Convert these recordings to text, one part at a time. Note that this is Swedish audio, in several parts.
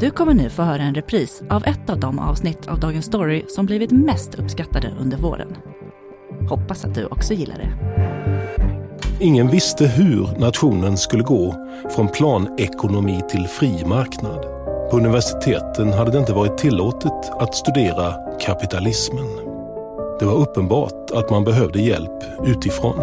Du kommer nu få höra en repris av ett av de avsnitt av Dagens Story som blivit mest uppskattade under våren. Hoppas att du också gillar det. Ingen visste hur nationen skulle gå från planekonomi till fri marknad. På universiteten hade det inte varit tillåtet att studera kapitalismen. Det var uppenbart att man behövde hjälp utifrån.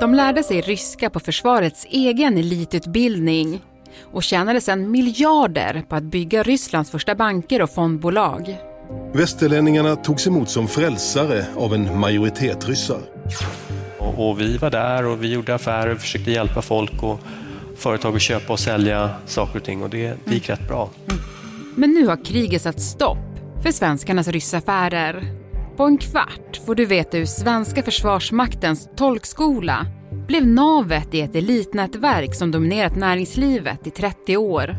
De lärde sig ryska på försvarets egen elitutbildning och tjänade sedan miljarder på att bygga Rysslands första banker och fondbolag. Västerlänningarna togs emot som frälsare av en majoritet ryssar. Och, och, vi var där och vi gjorde affärer och försökte hjälpa folk och företag att köpa och sälja saker och ting och det, det gick rätt bra. Mm. Men nu har kriget satt stopp för svenskarnas ryssaffärer. På en kvart får du veta hur svenska försvarsmaktens tolkskola blev navet i ett elitnätverk som dominerat näringslivet i 30 år.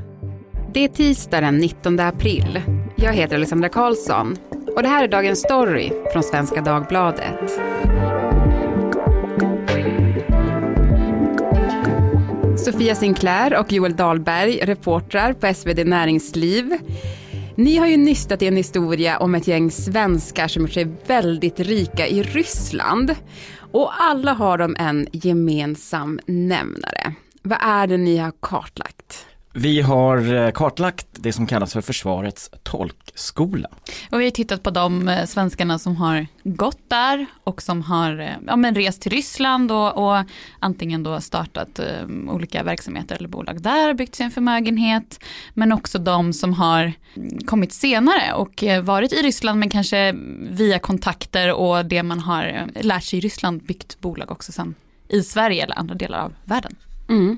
Det är tisdag den 19 april. Jag heter Alexandra Karlsson och det här är Dagens Story från Svenska Dagbladet. Sofia Sinclair och Joel Dahlberg, reportrar på SvD Näringsliv. Ni har ju nystat i en historia om ett gäng svenskar som gjort sig väldigt rika i Ryssland. Och alla har de en gemensam nämnare. Vad är det ni har kartlagt? Vi har eh, kartlagt det som kallas för försvarets tolkskola. Och vi har tittat på de eh, svenskarna som har gått där och som har eh, ja, men rest till Ryssland och, och antingen då startat um, olika verksamheter eller bolag där, byggt sin förmögenhet. Men också de som har mm, kommit senare och varit i Ryssland men kanske via kontakter och det man har lärt sig i Ryssland byggt bolag också sen i Sverige eller andra delar av världen. Mm.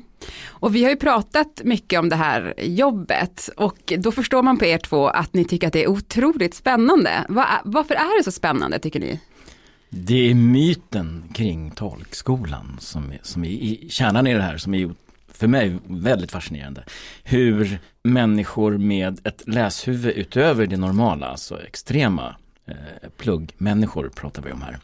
Och vi har ju pratat mycket om det här jobbet och då förstår man på er två att ni tycker att det är otroligt spännande. Var, varför är det så spännande tycker ni? Det är myten kring tolkskolan som är, som är kärnan i det här som är för mig väldigt fascinerande. Hur människor med ett läshuvud utöver det normala, alltså extrema eh, pluggmänniskor pratar vi om här,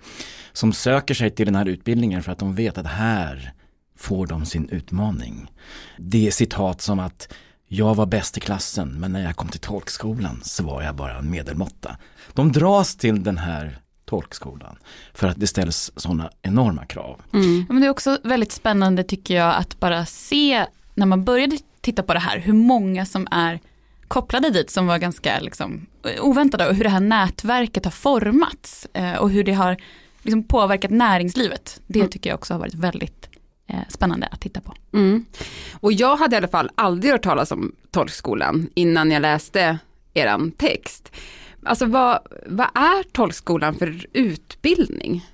som söker sig till den här utbildningen för att de vet att här får de sin utmaning. Det är citat som att jag var bäst i klassen men när jag kom till tolkskolan så var jag bara en medelmåtta. De dras till den här tolkskolan för att det ställs sådana enorma krav. Mm. Men det är också väldigt spännande tycker jag att bara se när man började titta på det här hur många som är kopplade dit som var ganska liksom, oväntade och hur det här nätverket har formats eh, och hur det har liksom, påverkat näringslivet. Det mm. tycker jag också har varit väldigt spännande att titta på. Mm. Och jag hade i alla fall aldrig hört talas om tolkskolan innan jag läste eran text. Alltså vad, vad är tolkskolan för utbildning?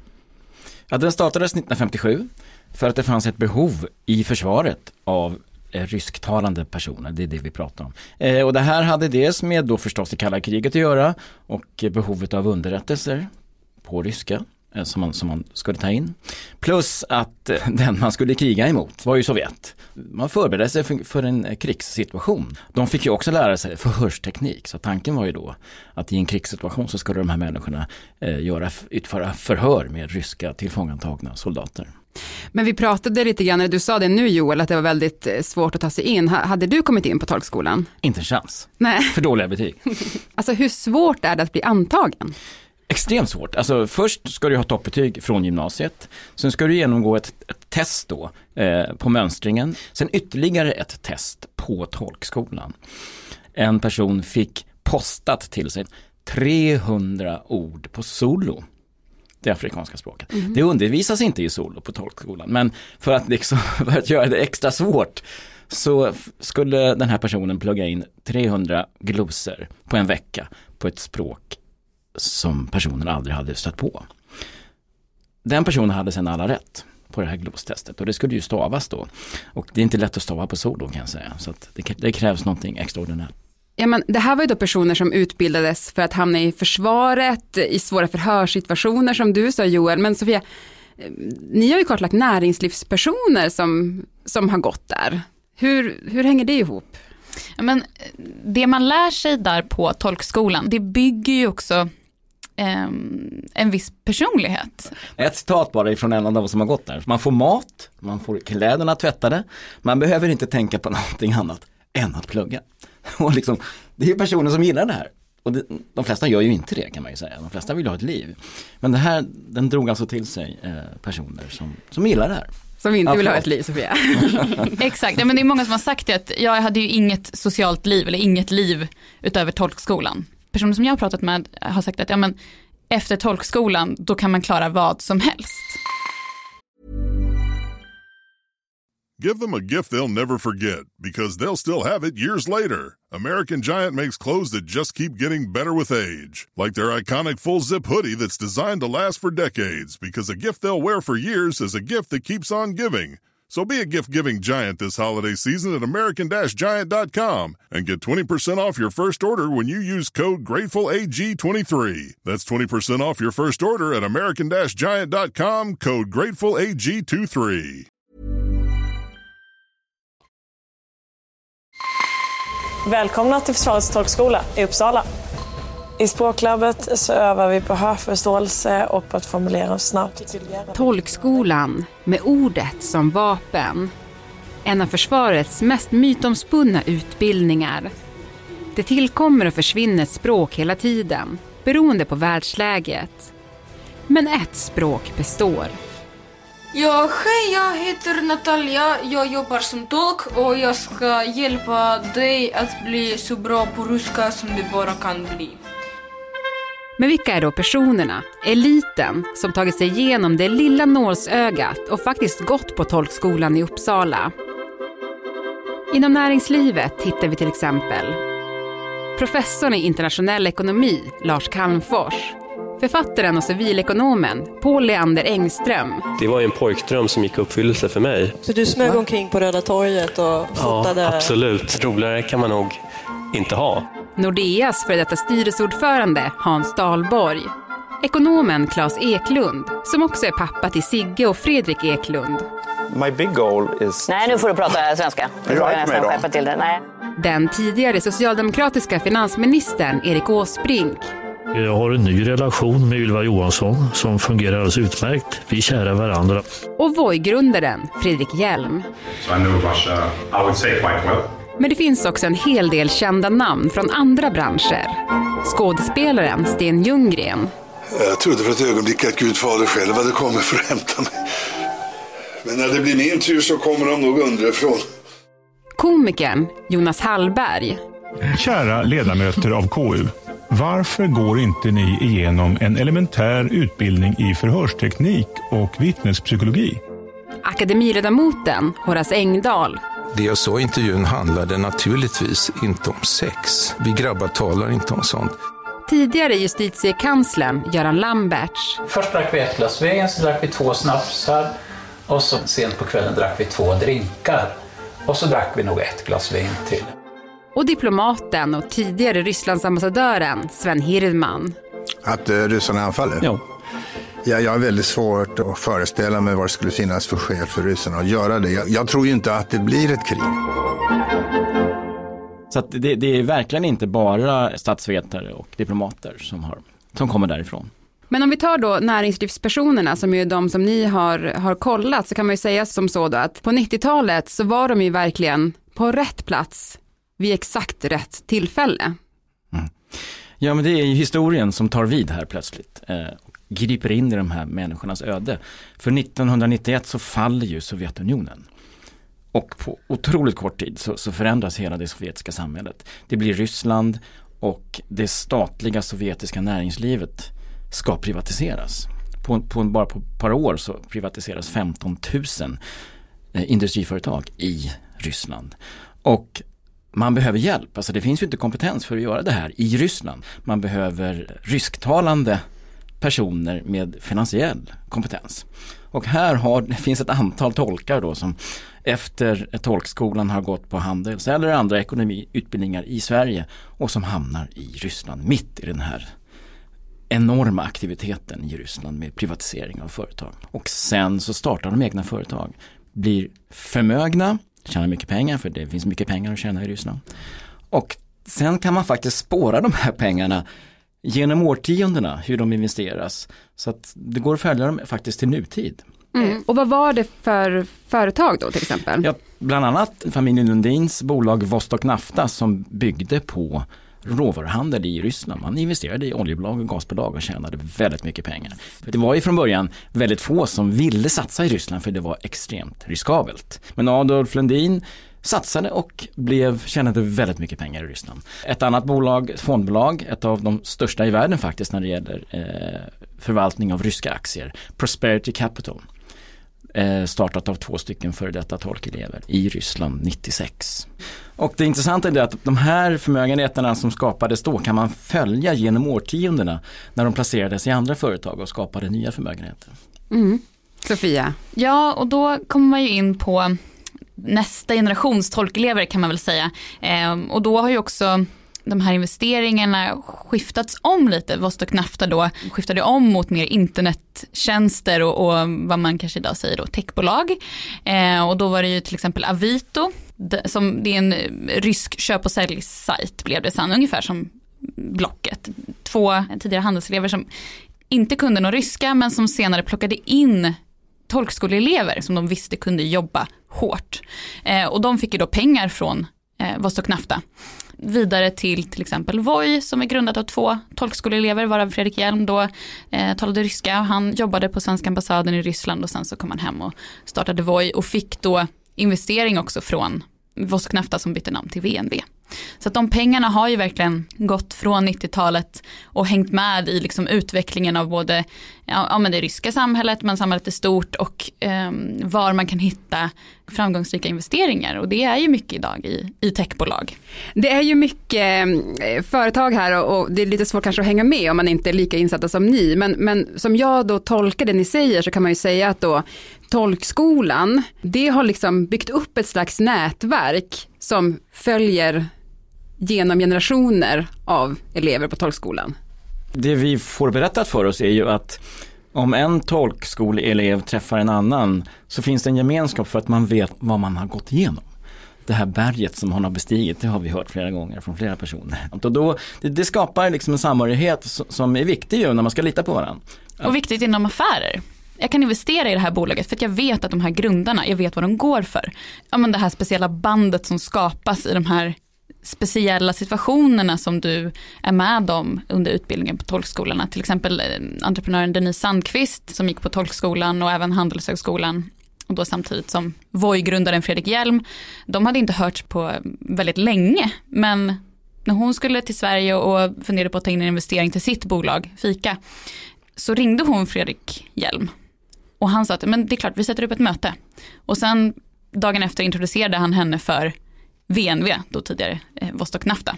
Ja, den startades 1957 för att det fanns ett behov i försvaret av eh, rysktalande personer, det är det vi pratar om. Eh, och det här hade dels med då förstås det kalla kriget att göra och behovet av underrättelser på ryska Eh, som man, som man skulle ta in. Plus att eh, den man skulle kriga emot var ju Sovjet. Man förberedde sig för, för en eh, krigssituation. De fick ju också lära sig förhörsteknik så tanken var ju då att i en krigssituation så skulle de här människorna eh, göra, utföra förhör med ryska tillfångatagna soldater. Men vi pratade lite grann, du sa det nu Joel, att det var väldigt svårt att ta sig in. Hade du kommit in på tolkskolan? Inte en chans. Nej. För dåliga betyg. alltså hur svårt är det att bli antagen? Extremt svårt. Alltså först ska du ha toppbetyg från gymnasiet. Sen ska du genomgå ett, ett test då eh, på mönstringen. Sen ytterligare ett test på tolkskolan. En person fick postat till sig 300 ord på solo det afrikanska språket. Mm. Det undervisas inte i solo på tolkskolan men för att, liksom, för att göra det extra svårt så skulle den här personen plugga in 300 glosor på en vecka på ett språk som personen aldrig hade stött på. Den personen hade sen alla rätt på det här glostestet och det skulle ju stavas då. Och det är inte lätt att stava på solo kan jag säga, så det, det, krävs någonting extraordinärt. Ja, men det här var ju då personer som utbildades för att hamna i försvaret, i svåra förhörssituationer som du sa Joel, men Sofia, eh, ni har ju kartlagt näringslivspersoner som, som har gått där. Hur, hur hänger det ihop? Men det man lär sig där på tolkskolan, det bygger ju också en viss personlighet. Ett citat bara ifrån en av de som har gått där. Man får mat, man får kläderna tvättade, man behöver inte tänka på någonting annat än att plugga. Och liksom, det är personer som gillar det här. Och det, de flesta gör ju inte det kan man ju säga. De flesta vill ha ett liv. Men det här, den drog alltså till sig eh, personer som, som gillar det här. Som inte vill ha ett liv Sofia. Exakt, ja, men det är många som har sagt det att jag hade ju inget socialt liv eller inget liv utöver tolkskolan. Personer som jag har pratat med har sagt att ja, men efter tolkskolan då kan man klara vad som helst. Give them a gift they'll never forget because they'll still have it years later. American Giant makes clothes that just keep getting better with age, like their iconic full zip hoodie that's designed to last for decades because a gift they'll wear for years is a gift that keeps on giving. So be a gift giving giant this holiday season at American Giant.com and get 20% off your first order when you use code GratefulAG23. That's 20% off your first order at American Giant.com, code GratefulAG23. Välkomna till Försvarets tolkskola i Uppsala. I språklabbet så övar vi på hörförståelse och på att formulera oss snabbt. Tolkskolan med ordet som vapen. En av försvarets mest mytomspunna utbildningar. Det tillkommer och försvinner ett språk hela tiden, beroende på världsläget. Men ett språk består. Ja, hej, jag heter Natalia. Jag jobbar som tolk och jag ska hjälpa dig att bli så bra på ryska som du bara kan bli. Men vilka är då personerna, eliten, som tagit sig igenom det lilla nålsögat och faktiskt gått på tolkskolan i Uppsala? Inom näringslivet hittar vi till exempel professorn i internationell ekonomi, Lars Calmfors, författaren och civilekonomen Paul Leander Engström, Det var ju en pojkdröm som gick i uppfyllelse för mig. Så du smög omkring på Röda torget och fotade? Ja, absolut. Roligare kan man nog inte ha. Nordeas före detta styrelseordförande Hans Dahlborg, ekonomen Claes Eklund, som också är pappa till Sigge och Fredrik Eklund, My big goal is... Nej, nu får du prata svenska. Nu får du jag nästan skärpa till det. Nej. den tidigare socialdemokratiska finansministern Erik Åsbrink Jag har en ny relation med Ylva Johansson som fungerar alldeles utmärkt. Vi är kära varandra. och Voi-grundaren Fredrik Hjelm. So I knew Russia, I would say quite well. Men det finns också en hel del kända namn från andra branscher. Skådespelaren Sten Ljunggren, Jag trodde för ett ögonblick att Gud fader själv hade kommit för att hämta mig. Men när det blir min tur så kommer de nog underifrån. komikern Jonas Hallberg Kära ledamöter av KU. Varför går inte ni igenom en elementär utbildning i förhörsteknik och vittnespsykologi? akademiledamoten Horace Engdahl Det jag sa i intervjun handlade naturligtvis inte om sex. Vi grabbar talar inte om sånt. tidigare justitiekanslern Göran Lamberts Först drack vi ett glas vin, så drack vi två snapsar och så sent på kvällen drack vi två drinkar. Och så drack vi nog ett glas vin till. och diplomaten och tidigare Rysslandsambassadören Sven Hirdman. Att uh, ryssarna anfaller? Ja. Ja, jag har väldigt svårt att föreställa mig vad det skulle finnas för skäl för ryssarna att göra det. Jag, jag tror ju inte att det blir ett krig. Så att det, det är verkligen inte bara statsvetare och diplomater som, har, som kommer därifrån. Men om vi tar då näringslivspersonerna som ju är de som ni har, har kollat så kan man ju säga som så då att på 90-talet så var de ju verkligen på rätt plats vid exakt rätt tillfälle. Ja men det är ju historien som tar vid här plötsligt. Eh, griper in i de här människornas öde. För 1991 så faller ju Sovjetunionen. Och på otroligt kort tid så, så förändras hela det sovjetiska samhället. Det blir Ryssland och det statliga sovjetiska näringslivet ska privatiseras. På, på, bara på ett par år så privatiseras 15 000 eh, industriföretag i Ryssland. Och man behöver hjälp, alltså det finns ju inte kompetens för att göra det här i Ryssland. Man behöver rysktalande personer med finansiell kompetens. Och här har, det finns ett antal tolkar då som efter tolkskolan har gått på handels eller andra ekonomiutbildningar i Sverige och som hamnar i Ryssland mitt i den här enorma aktiviteten i Ryssland med privatisering av företag. Och sen så startar de egna företag, blir förmögna, tjänar mycket pengar för det finns mycket pengar att tjäna i Ryssland. Och sen kan man faktiskt spåra de här pengarna genom årtiondena hur de investeras. Så att det går att följa dem faktiskt till nutid. Mm. Och vad var det för företag då till exempel? Ja, bland annat familjen Lundins bolag Vostok Nafta som byggde på råvaruhandel i Ryssland. Man investerade i oljebolag och gasbolag och tjänade väldigt mycket pengar. För det var ju från början väldigt få som ville satsa i Ryssland för det var extremt riskabelt. Men Adolf Lundin satsade och blev, tjänade väldigt mycket pengar i Ryssland. Ett annat bolag, ett fondbolag, ett av de största i världen faktiskt när det gäller eh, förvaltning av ryska aktier, Prosperity Capital eh, startat av två stycken före detta tolkelever i Ryssland 96. Och det intressanta är att de här förmögenheterna som skapades då kan man följa genom årtiondena när de placerades i andra företag och skapade nya förmögenheter. Mm. Sofia? Ja, och då kommer man ju in på nästa generations tolkelever kan man väl säga. Eh, och då har ju också de här investeringarna skiftats om lite. Vostok Nafta då skiftade om mot mer internettjänster och, och vad man kanske idag säger då techbolag. Eh, och då var det ju till exempel Avito, som, det är en eh, rysk köp och säljsajt blev det sen, ungefär som Blocket. Två tidigare handelselever som inte kunde någon ryska men som senare plockade in tolkskoleelever som de visste kunde jobba hårt. Eh, och de fick ju då pengar från eh, Vostok Nafta vidare till till exempel Voi som är grundat av två tolkskoleelever varav Fredrik Hjelm då eh, talade ryska. Han jobbade på svenska ambassaden i Ryssland och sen så kom han hem och startade Voi och fick då investering också från Vosknafta som bytte namn till VNV. Så att de pengarna har ju verkligen gått från 90-talet och hängt med i liksom utvecklingen av både ja, men det ryska samhället men samhället är stort och eh, var man kan hitta framgångsrika investeringar och det är ju mycket idag i, i techbolag. Det är ju mycket eh, företag här och, och, det är lite svårt kanske att hänga med om man inte är lika insatta som ni men, men som jag då tolkar det ni säger så kan man ju säga att då tolkskolan det har liksom byggt upp ett slags nätverk som följer genom generationer av elever på tolkskolan? Det vi får berättat för oss är ju att om en tolkskoleelev träffar en annan så finns det en gemenskap för att man vet vad man har gått igenom. Det här berget som hon har bestigit, det har vi hört flera gånger från flera personer. Och då, det, det skapar liksom en samhörighet som är viktig ju när man ska lita på varandra. Och viktigt inom affärer jag kan investera i det här bolaget för att jag vet att de här grundarna, jag vet vad de går för. Ja men det här speciella bandet som skapas i de här speciella situationerna som du är med om under utbildningen på tolkskolorna. Till exempel eh, entreprenören Denise Sandqvist som gick på tolkskolan och även Handelshögskolan och då samtidigt som Voi-grundaren Fredrik Hjelm. De hade inte hörts på väldigt länge men när hon skulle till Sverige och funderade på att ta in en investering till sitt bolag, Fika, så ringde hon Fredrik Hjelm. Och han sa att men det är klart, vi sätter upp ett möte. Och sen dagen efter introducerade han henne för VNV, då tidigare eh, Vostok Nafta.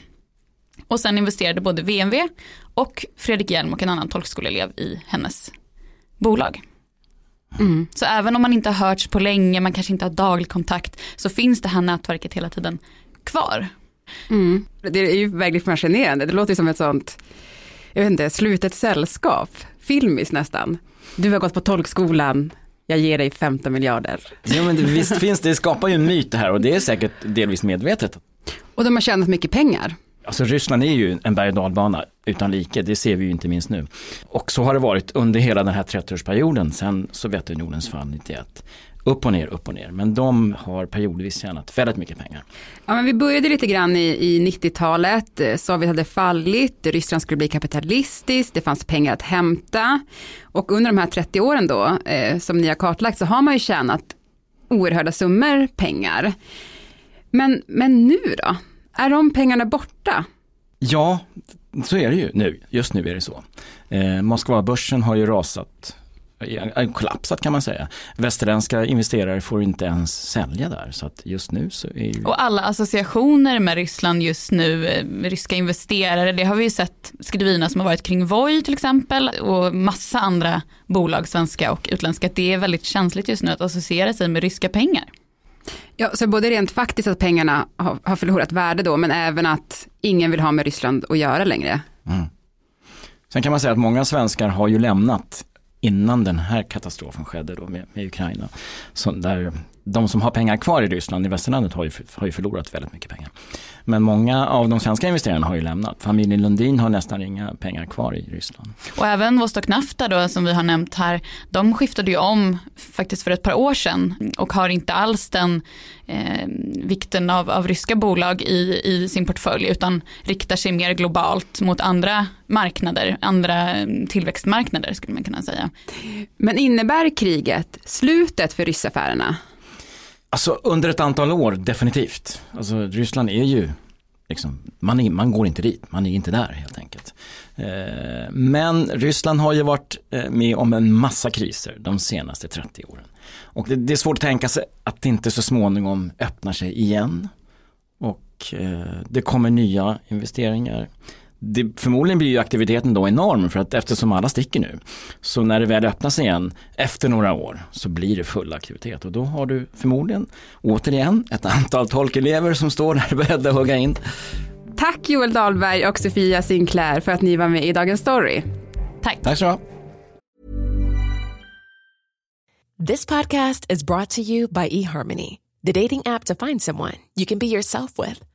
Och sen investerade både VNV och Fredrik Hjelm och en annan tolkskoleelev i hennes bolag. Mm. Så även om man inte har hörts på länge, man kanske inte har daglig kontakt, så finns det här nätverket hela tiden kvar. Mm. Det är ju verkligen fascinerande, det låter som ett sånt, jag vet inte, slutet sällskap, filmiskt nästan. Du har gått på tolkskolan, jag ger dig 15 miljarder. Ja men det, visst finns det, skapar ju en myt det här och det är säkert delvis medvetet. Och de har tjänat mycket pengar. Alltså Ryssland är ju en berg och dalbana utan like, det ser vi ju inte minst nu. Och så har det varit under hela den här 30-årsperioden sen Sovjetunionens fall 91 upp och ner, upp och ner. Men de har periodvis tjänat väldigt mycket pengar. Ja, men vi började lite grann i, i 90-talet. Sovjet hade fallit, Ryssland skulle bli kapitalistiskt, det fanns pengar att hämta. Och under de här 30 åren då, eh, som ni har kartlagt, så har man ju tjänat oerhörda summor pengar. Men, men nu då? Är de pengarna borta? Ja, så är det ju nu. Just nu är det så. Eh, Moskva-börsen har ju rasat kollapsat kan man säga. Västerländska investerare får inte ens sälja där så att just nu så är ju... Och alla associationer med Ryssland just nu, eh, ryska investerare, det har vi ju sett skrivina som har varit kring Voi till exempel och massa andra bolag, svenska och utländska. Det är väldigt känsligt just nu att associera sig med ryska pengar. Ja, så både rent faktiskt att pengarna har, har förlorat värde då, men även att ingen vill ha med Ryssland att göra längre. Mm. Sen kan man säga att många svenskar har ju lämnat innan den här katastrofen skedde då med, med Ukraina. Så där de som har pengar kvar i Ryssland, i västerlandet, har ju, har ju förlorat väldigt mycket pengar. Men många av de svenska investerarna har ju lämnat. Familjen Lundin har nästan inga pengar kvar i Ryssland. Och även Vostok Nafta då som vi har nämnt här, de skiftade ju om faktiskt för ett par år sedan och har inte alls den eh, vikten av, av ryska bolag i, i sin portfölj utan riktar sig mer globalt mot andra marknader, andra mm, tillväxtmarknader skulle man kunna säga. Men innebär kriget slutet för ryssaffärerna? Alltså under ett antal år, definitivt. Alltså Ryssland är ju, liksom, man, är, man går inte dit, man är inte där helt enkelt. Eh, men Ryssland har ju varit eh, med om en massa kriser de senaste 30 åren. Och det, det är svårt att tänka sig att det inte så småningom öppnar sig igen. Och eh, det kommer nya investeringar det, förmodligen blir ju aktiviteten då enorm för att eftersom alla sticker nu. Så när det väl öppnas igen efter några år så blir det full aktivitet och då har du förmodligen återigen ett antal tolkelever som står där beredda att hugga in. Tack Joel Dahlberg och Sofia Sinclair för att ni var med i Dagens Story. Tack. Tack så This podcast is brought to you by eHarmony, the dating app to find someone you can be yourself with.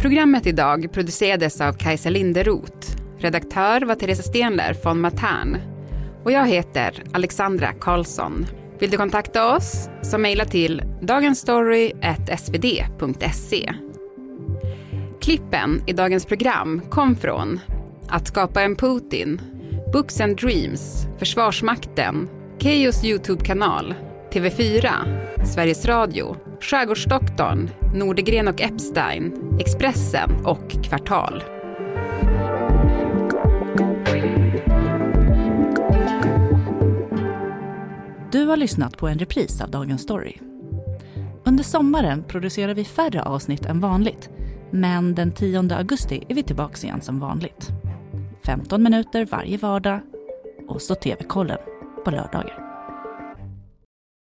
Programmet idag producerades av Kajsa Linderoth. Redaktör var Teresa Stenler från Matern. Och jag heter Alexandra Karlsson. Vill du kontakta oss så mejla till dagensstory.svd.se. Klippen i dagens program kom från Att skapa en Putin, Books and Dreams, Försvarsmakten, Keyyos YouTube-kanal, TV4, Sveriges Radio, Skärgårdsdoktorn, Nordegren och Epstein, Expressen och Kvartal. Du har lyssnat på en repris av Dagens Story. Under sommaren producerar vi färre avsnitt än vanligt. Men den 10 augusti är vi tillbaka igen som vanligt. 15 minuter varje vardag och så TV-kollen på lördagar.